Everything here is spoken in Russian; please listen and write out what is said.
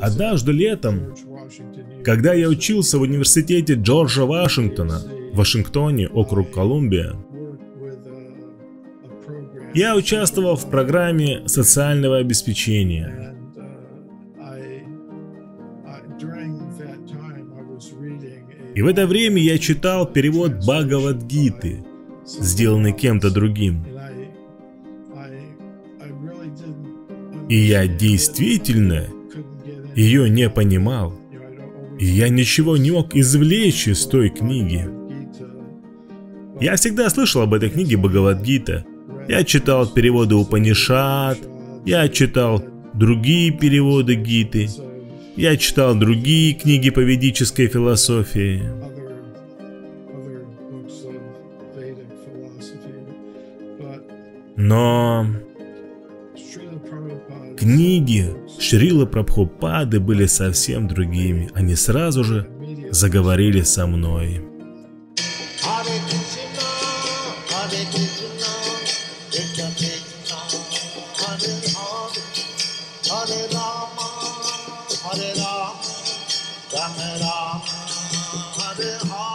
Однажды летом, когда я учился в университете Джорджа Вашингтона, в Вашингтоне, округ Колумбия, я участвовал в программе социального обеспечения. И в это время я читал перевод Бхагавадгиты, сделанный кем-то другим. И я действительно ее не понимал. И я ничего не мог извлечь из той книги. Я всегда слышал об этой книге Бхагавадгита. Я читал переводы Упанишат, я читал другие переводы Гиты, я читал другие книги по ведической философии. Но книги Шрила Прабхупады были совсем другими. Они сразу же заговорили со мной. Hare Rama, Hare Rama,